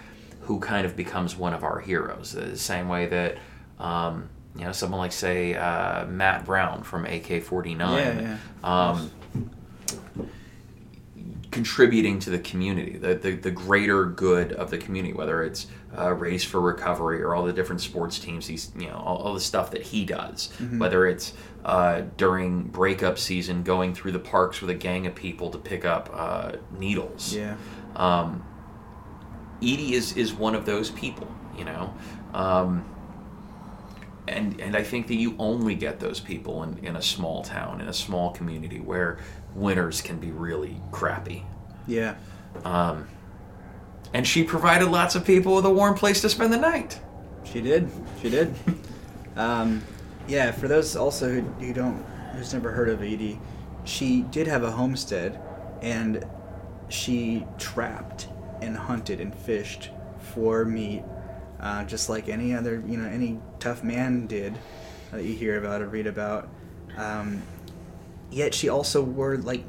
who kind of becomes one of our heroes. The same way that, um, you know, someone like, say, uh, Matt Brown from AK 49. Yeah, yeah. Um, contributing to the community, the, the, the greater good of the community, whether it's uh, Race for Recovery or all the different sports teams, he's, you know, all, all the stuff that he does, whether it's uh, during breakup season going through the parks with a gang of people to pick up uh, needles. Yeah. Um, Edie is, is one of those people, you know. Um, and and I think that you only get those people in, in a small town, in a small community where winters can be really crappy. Yeah. Um, and she provided lots of people with a warm place to spend the night. She did. She did. um, yeah. For those also who, who don't, who's never heard of Edie, she did have a homestead, and she trapped and hunted and fished for meat, uh, just like any other, you know, any tough man did that you hear about or read about. Um, yet she also wore like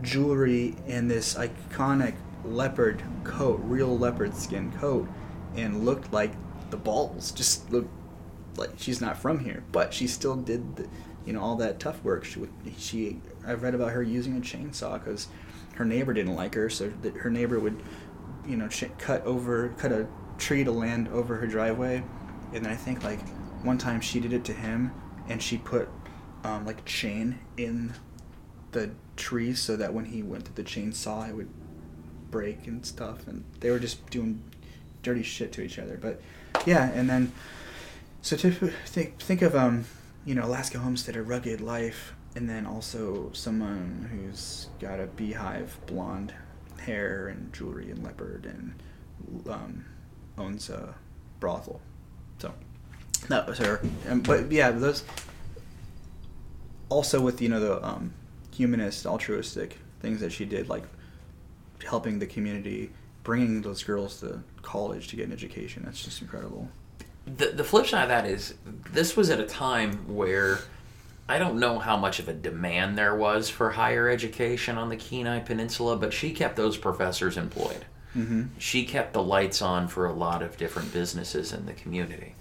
jewelry and this iconic leopard coat, real leopard skin coat, and looked like the balls. Just looked like she's not from here, but she still did, the, you know, all that tough work. She, she, I read about her using a chainsaw because her neighbor didn't like her, so that her neighbor would, you know, cut over, cut a tree to land over her driveway, and then I think like one time she did it to him, and she put um, like a chain in the tree so that when he went to the chainsaw, it would break and stuff. And they were just doing dirty shit to each other. But yeah, and then so to think think of um you know Alaska homestead a rugged life, and then also someone who's got a beehive blonde hair and jewelry and leopard and um, owns a brothel. So that was her. But yeah, those also with you know the um, humanist altruistic things that she did like helping the community bringing those girls to college to get an education that's just incredible The, the flip side of that is this was at a time where I don't know how much of a demand there was for higher education on the Kenai Peninsula, but she kept those professors employed. mm-hmm. She kept the lights on for a lot of different businesses in the community.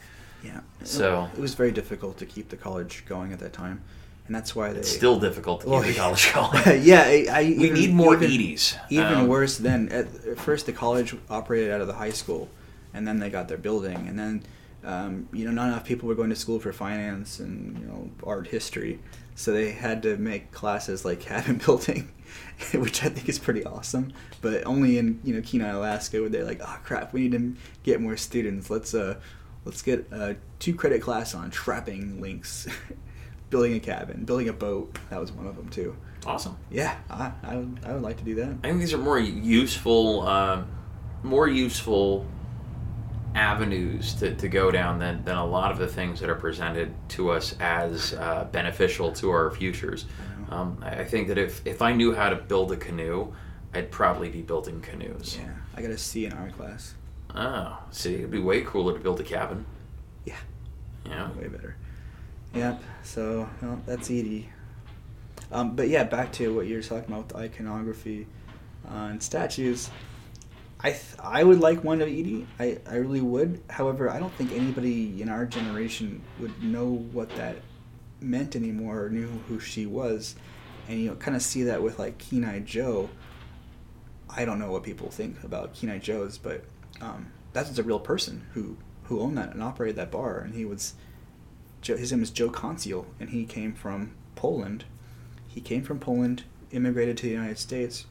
yeah So- it was very difficult to keep the college going at that time and that's why they It's still difficult to keep Well, the college going. yeah I, I We even- need more even, Edie's. even Um, worse then at, at first the college operated out of the high school and then they got their building and then um, you know not enough people were going to school for finance and you know art history. So they had to make classes like cabin building which i think is pretty awesome. But only in you know kenai alaska where they're like oh crap we need to get more students. Let's uh let's get a two credit class on trapping lynx building a cabin building a boat. That was one of them too. Awesome. yeah i, I, would, I would like to do that. I think these are more useful, um, more useful avenues to, to go down than, than a lot of the things that are presented to us as uh, beneficial to our futures. Um, I I think that if, if I knew how to build a canoe, I'd probably be building canoes. Yeah, I got a C in art class. Oh, see, it'd be way cooler to build a cabin. Yeah, know? way better. Yep. So well, that's Edie. Um, but yeah, back to what you were talking about with the iconography uh, and statues. I th- I would like one of Edie. I, I really would. However, I don't think anybody in our generation would know what that meant anymore or knew who she was. And you kind of see that with like Kenai Joe. I don't know what people think about Kenai Joe's, but um, that's a real person who who owned that and operated that bar, and he was Joe, his name is Joe Conceal, and he came from Poland. He came from Poland, immigrated to the United States,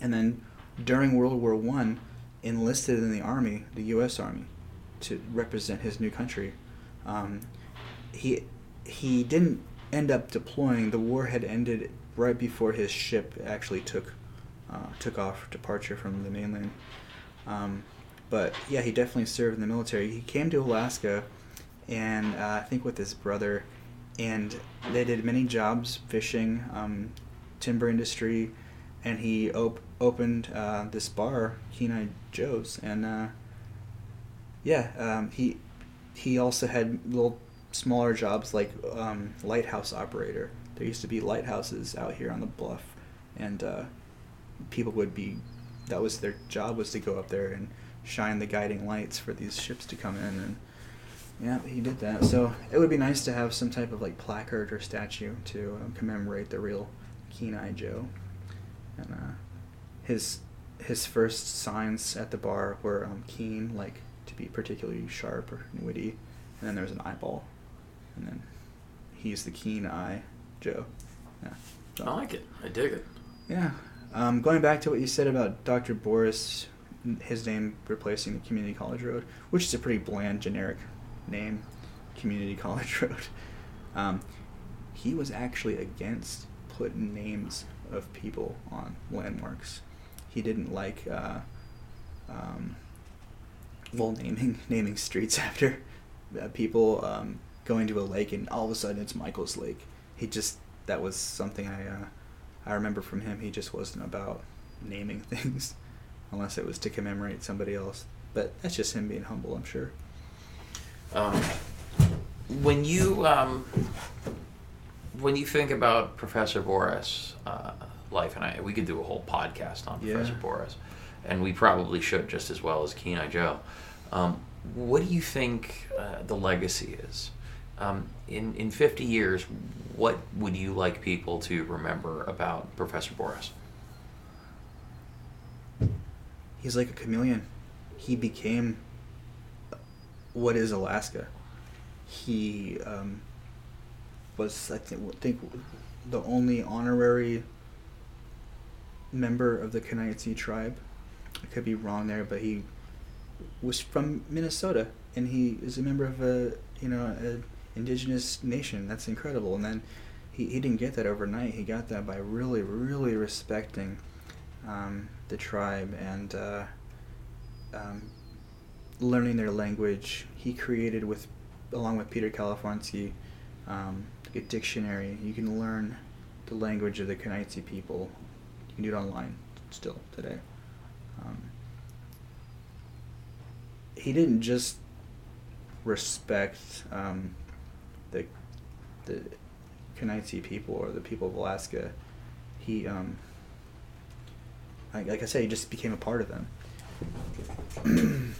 and then during World War One, enlisted in the army, the U.S. Army, to represent his new country. Um, he he didn't end up deploying. The war had ended right before his ship actually took uh, took off departure from the mainland. Um, but yeah, he definitely served in the military. He came to Alaska, and uh, I think with his brother, and they did many jobs fishing, um, timber industry, and he op- opened uh, this bar, Kenai Joe's, and uh, yeah, um, he he also had little smaller jobs like um, lighthouse operator. There used to be lighthouses out here on the bluff, and uh, people would be that was their job was to go up there and shine the guiding lights for these ships to come in and yeah he did that so it would be nice to have some type of like placard or statue to um, commemorate the real kenai joe and uh, his his first signs at the bar were um, keen, like to be particularly sharp or witty, and then there's an eyeball, and then he's the keen eye, Joe. Yeah. So- I like it. I dig it. yeah. Um, going back to what you said about Dr. Boraas, his name replacing the Community College Road, which is a pretty bland, generic name, Community College Road. Um, he was actually against putting names of people on landmarks. He didn't like, uh, um, well, naming naming streets after uh, people um, going to a lake, and all of a sudden it's Michael's Lake. He just that was something I uh, I remember from him. He just wasn't about naming things, unless it was to commemorate somebody else. But that's just him being humble, I'm sure. Um, when you um, when you think about Professor Boraas' uh, life, and I, we could do a whole podcast on Yeah. Professor Boraas, and we probably should just as well as Keen Eye Joe. Um, what do you think uh, the legacy is? Um, in in fifty years, what would you like people to remember about Professor Boraas? He's like a chameleon. He became what is Alaska. He um, was, I think, think, the only honorary member of the Kenaitze tribe. I could be wrong there, but he was from Minnesota, and he is a member of a you know a indigenous nation. That's incredible. And then he, he didn't get that overnight. He got that by really really respecting um, the tribe and uh, um, learning their language. He created with along with Peter Kalifornsky um, a dictionary. You can learn the language of the Kenaitze people. Can do it online still today. Um, he didn't just respect um, the the Kenaitze people or the people of Alaska. He, um, like, like I said, he just became a part of them.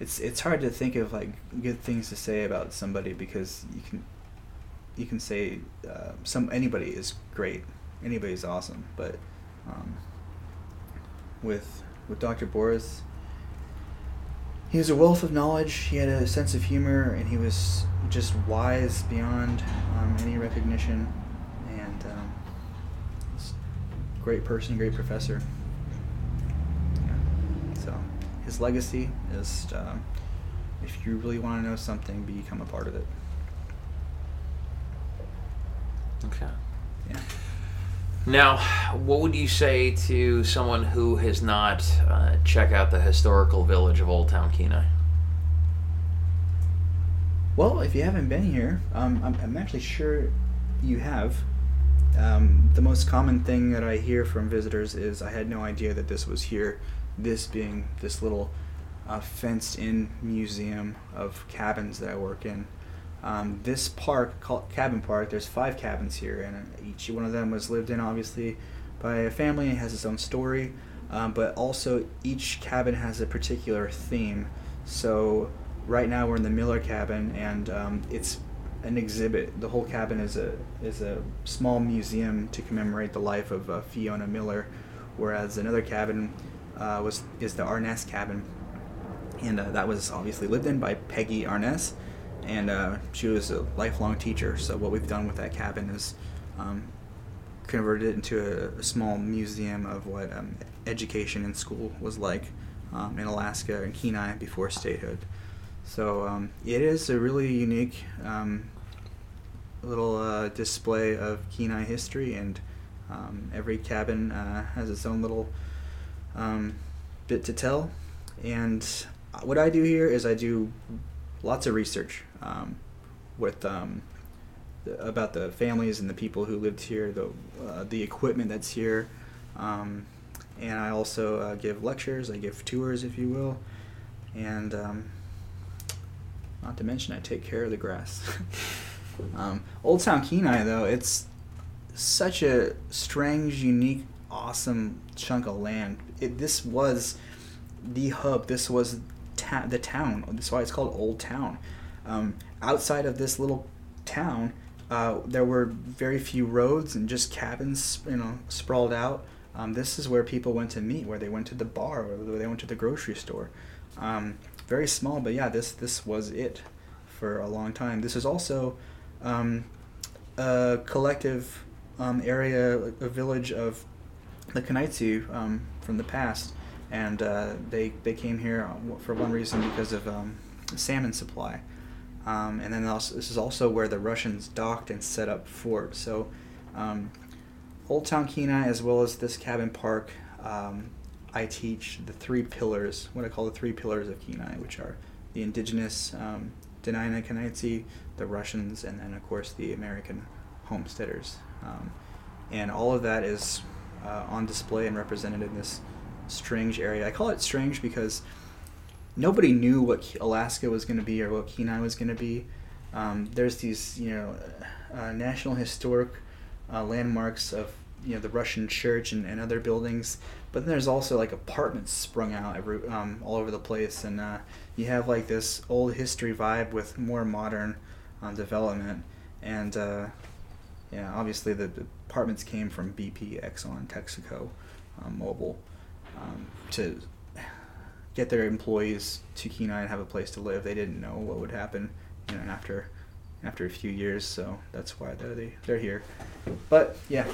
it's it's hard to think of like good things to say about somebody because you can you can say uh, some anybody is great, anybody's awesome, but um, with with Dr. Boraas, he was a wealth of knowledge. He had a sense of humor, and he was just wise beyond um, any recognition. And um, great person, great professor. Yeah. So his legacy is, um, if you really want to know something, become a part of it. Okay. Yeah. Now, what would you say to someone who has not uh, check out the historical village of Old Town Kenai? Well, if you haven't been here, um, I'm, I'm actually sure you have. Um, the most common thing that I hear from visitors is I had no idea that this was here. This being this little uh, fenced-in museum of cabins that I work in. Um, this park, called Cabin Park, there's five cabins here, and each one of them was lived in obviously by a family. It has its own story, um, but also each cabin has a particular theme. So right now we're in the Miller cabin, and um, it's an exhibit. The whole cabin is a is a small museum to commemorate the life of uh, Fiona Miller, whereas another cabin uh, was is the Arness cabin, and uh, that was obviously lived in by Peggy Arness, and uh, she was a lifelong teacher. So what we've done with that cabin is um, converted it into a, a small museum of what um, education in school was like um, in Alaska and Kenai before statehood. So um, it is a really unique um, little uh, display of Kenai history, and um, every cabin uh, has its own little bit to tell. And what I do here is I do lots of research um, with um, about the families and the people who lived here, the uh, the equipment that's here, um, and I also uh, give lectures. I give tours, if you will, and um, not to mention I take care of the grass. um, Old Town Kenai, though, it's such a strange, unique, awesome chunk of land. It, this was the hub. This was ta- the town. That's why it's called Old Town. Um, outside of this little town, uh, there were very few roads and just cabins, you know, sprawled out. Um, this is where people went to meet, where they went to the bar, where they went to the grocery store. Um, very small, but yeah, this this was it for a long time. This is also um, a collective um, area, a village of the Kenaitze um, from the past, and uh, they they came here for one reason because of um, salmon supply, um, and then also, this is also where the Russians docked and set up fort. So, um, Old Town Kenai as well as this cabin park, um, I teach the three pillars, what I call the three pillars of Kenai, which are the indigenous um, Dena'ina the Russians, and then of course the American homesteaders. Um, and all of that is uh, on display and represented in this strange area. I call it strange because nobody knew what Alaska was going to be or what Kenai was going to be. Um, there's these, you know, uh, national historic uh, landmarks of you know the Russian church and, and other buildings, but then there's also like apartments sprung out every um, all over the place, and uh, you have like this old history vibe with more modern um, development, and uh, yeah, obviously the, apartments came from BP, Exxon, Texaco, um, Mobil, um, to get their employees to Kenai and have a place to live. They didn't know what would happen, you know, after after a few years, so that's why they're they, they're here. But yeah,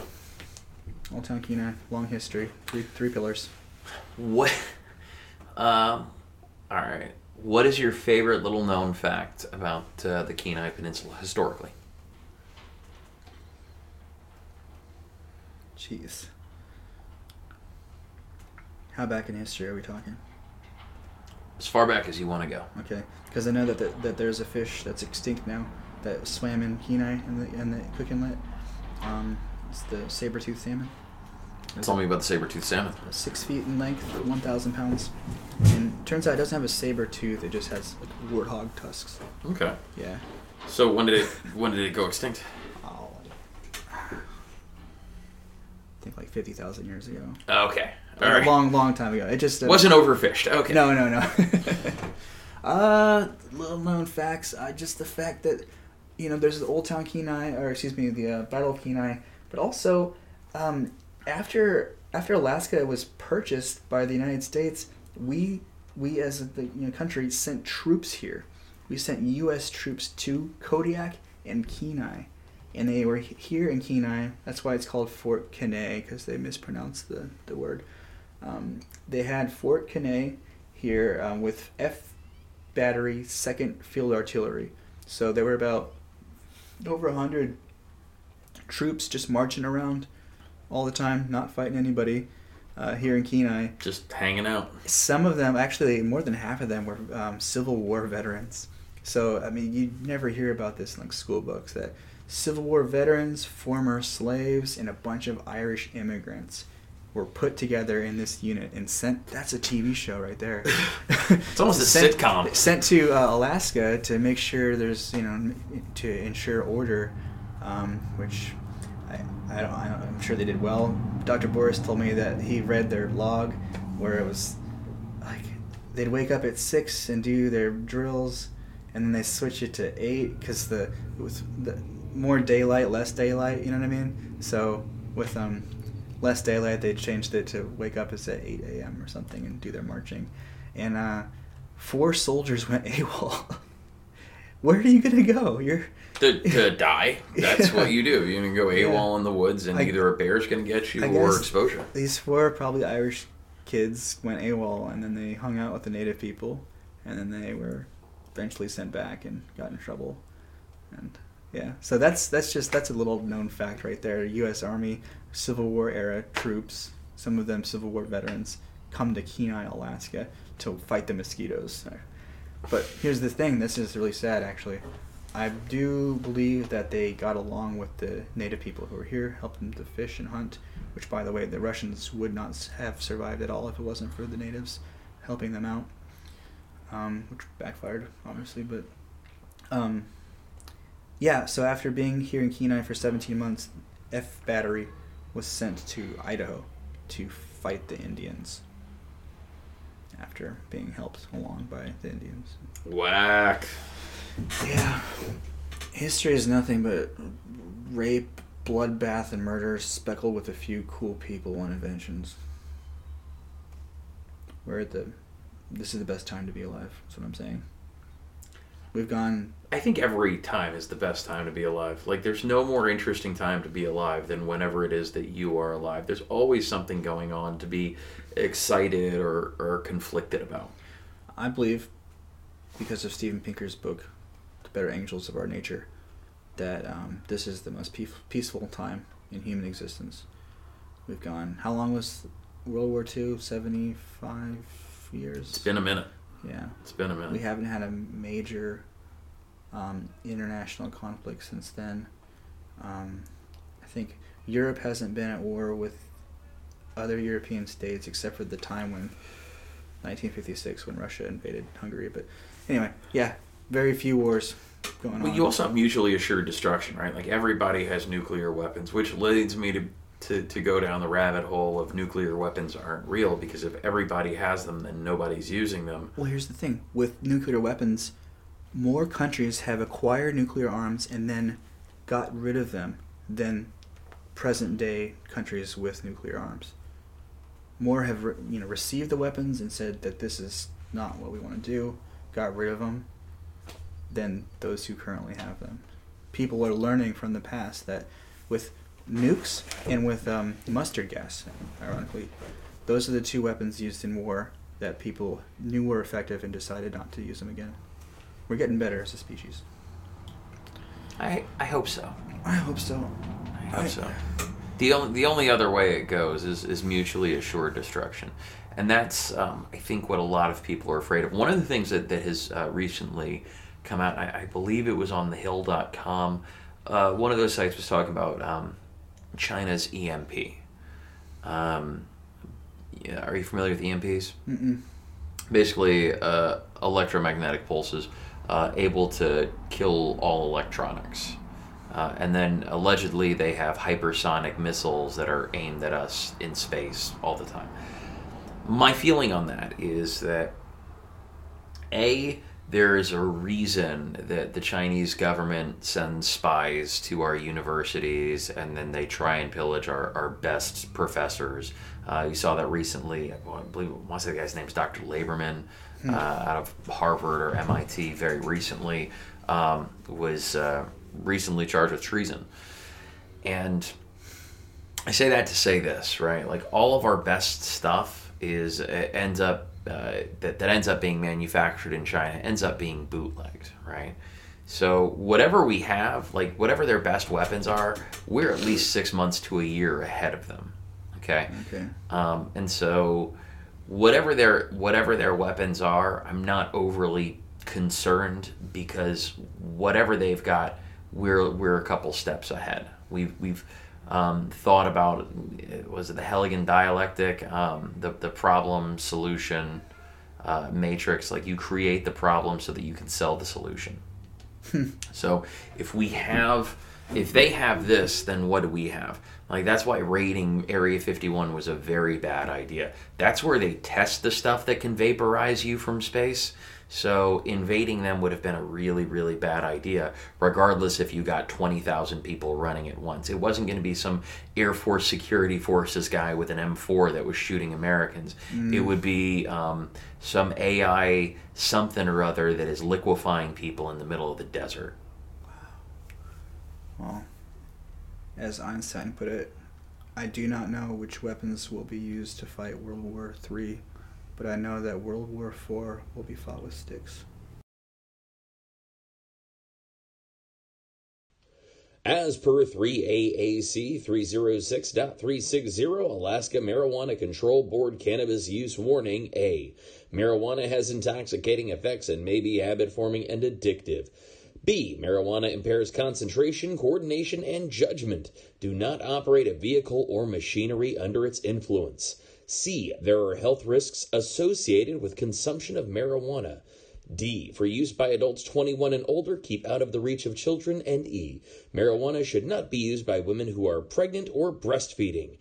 Old Town Kenai, long history, three three pillars. What? Um. All right. What is your favorite little known fact about uh, the Kenai Peninsula historically? Jeez. How back in history are we talking? As far back as you want to go. Okay, because I know that, that that there's a fish that's extinct now that swam in Kenai in the in the Cook Inlet. Um, it's the saber-toothed salmon. Tell me about the saber-toothed salmon. Six feet in length, 1,000 pounds. And turns out it doesn't have a saber tooth, it just has like warthog tusks. Okay. Yeah. So when did it when did it go extinct? Oh. I think like 50,000 years ago. Okay. All right. A long, long time ago. It just uh, wasn't overfished. Okay. No, no, no. uh, little known facts. Uh, just the fact that, you know, there's the Old Town Kenai, or excuse me, the uh, Battle of Kenai, but also um, after after Alaska was purchased by the United States, we we as the you know, country sent troops here. We sent U.S. troops to Kodiak and Kenai, and they were here in Kenai. That's why it's called Fort Kenai because they mispronounced the the word. Um, they had Fort Kenay here um, with F Battery Second Field Artillery. So there were about over a hundred troops just marching around all the time, not fighting anybody. Uh, here in Kenai, just hanging out. Some of them, actually, more than half of them, were um, Civil War veterans. So I mean, you never hear about this in like school books that Civil War veterans, former slaves, and a bunch of Irish immigrants were put together in this unit and sent. That's a TV show right there. it's almost a sent, sitcom. Sent to uh, Alaska to make sure there's you know to ensure order, um, which I don't, I don't, I'm sure they did well. Dr. Boraas told me that he read their log where it was like they'd wake up at six and do their drills, and then they switch it to eight because the with the more daylight, less daylight. You know what I mean? So with um less daylight, they changed it to wake up at eight a.m. or something and do their marching, and uh, four soldiers went AWOL. Where are you gonna go? You're to, to die. That's yeah. what you do. You're gonna go AWOL yeah. in the woods, and I, either a bear's gonna get you I or exposure. These four probably Irish kids went AWOL, and then they hung out with the native people, and then they were eventually sent back and got in trouble. Yeah, so that's that's just that's a little known fact right there. U.S. Army Civil War era troops, some of them Civil War veterans, come to Kenai, Alaska, to fight the mosquitoes. But here's the thing: this is really sad, actually. I do believe that they got along with the native people who were here, helped them to fish and hunt. Which, by the way, the Russians would not have survived at all if it wasn't for the natives helping them out, um, which backfired, obviously. But um, yeah, so after being here in Kenai for 17 months, F Battery was sent to Idaho to fight the Indians after being helped along by the Indians. Whack. Yeah. History is nothing but rape, bloodbath and murder speckled with a few cool people and inventions. We're at the. This is the best time to be alive. That's what I'm saying. We've gone. I think every time is the best time to be alive. Like, there's no more interesting time to be alive than whenever it is that you are alive. There's always something going on to be excited or, or conflicted about. I believe, because of Steven Pinker's book, "The Better Angels of Our Nature," that um, this is the most peace- peaceful time in human existence. We've gone. How long was World War II? Seventy-five years. It's been a minute. Yeah. It's been a minute. We haven't had a major um, international conflict since then. Um, I think Europe hasn't been at war with other European states except for the time when 1956 when Russia invaded Hungary. But anyway, yeah, very few wars going Well, on. you also have mutually assured destruction, right? Like everybody has nuclear weapons, which leads me to, to, to go down the rabbit hole of nuclear weapons aren't real because if everybody has them, then nobody's using them. Well, here's the thing with nuclear weapons, more countries have acquired nuclear arms and then got rid of them than present day countries with nuclear arms. More have re- you know received the weapons and said that this is not what we want to do, got rid of them, than those who currently have them. People are learning from the past that with nukes and with um, mustard gas, ironically, those are the two weapons used in war that people knew were effective and decided not to use them again. We're getting better as a species. I, I hope so. I hope so. I hope so. The only, the only other way it goes is, is mutually assured destruction. And that's, um, I think, what a lot of people are afraid of. One of the things that, that has uh, recently come out, I, I believe it was on thehill.com, uh, one of those sites was talking about um, China's EMP. Um, yeah, are you familiar with EMPs? Mm-mm. basically uh, electromagnetic pulses uh, able to kill all electronics. Uh, and then allegedly they have hypersonic missiles that are aimed at us in space all the time. My feeling on that is that A, there is a reason that the Chinese government sends spies to our universities and then they try and pillage our, our best professors. Uh, you saw that recently. I believe I want to say the guy's name is Dr. Laberman uh, out of Harvard or MIT very recently um, was uh, recently charged with treason. And I say that to say this, right? Like all of our best stuff is uh, ends up uh, that that ends up being manufactured in China ends up being bootlegged, right? So whatever we have, like whatever their best weapons are, we're at least six months to a year ahead of them. Okay. Okay. Um, and so whatever their whatever their weapons are, I'm not overly concerned because whatever they've got, we're we're a couple steps ahead. We've we've um, thought about was it the Hegelian dialectic, um, the the problem solution uh, matrix. Like you create the problem so that you can sell the solution. So if we have, if they have this, then what do we have? Like that's why raiding Area 51 was a very bad idea. That's where they test the stuff that can vaporize you from space. So invading them would have been a really, really bad idea, regardless if you got 20,000 people running at once. It wasn't going to be some Air Force Security Forces guy with an M4 that was shooting Americans. It would be um, some AI something or other that is liquefying people in the middle of the desert. Well, as Einstein put it, I do not know which weapons will be used to fight World War III, but I know that World War IV will be fought with sticks. As per 3AAC 306.360, Alaska Marijuana Control Board Cannabis Use Warning A. Marijuana has intoxicating effects and may be habit forming and addictive. B. Marijuana impairs concentration, coordination, and judgment. Do not operate a vehicle or machinery under its influence. C. There are health risks associated with consumption of marijuana. D. For use by adults 21 and older, keep out of the reach of children. And E. Marijuana should not be used by women who are pregnant or breastfeeding.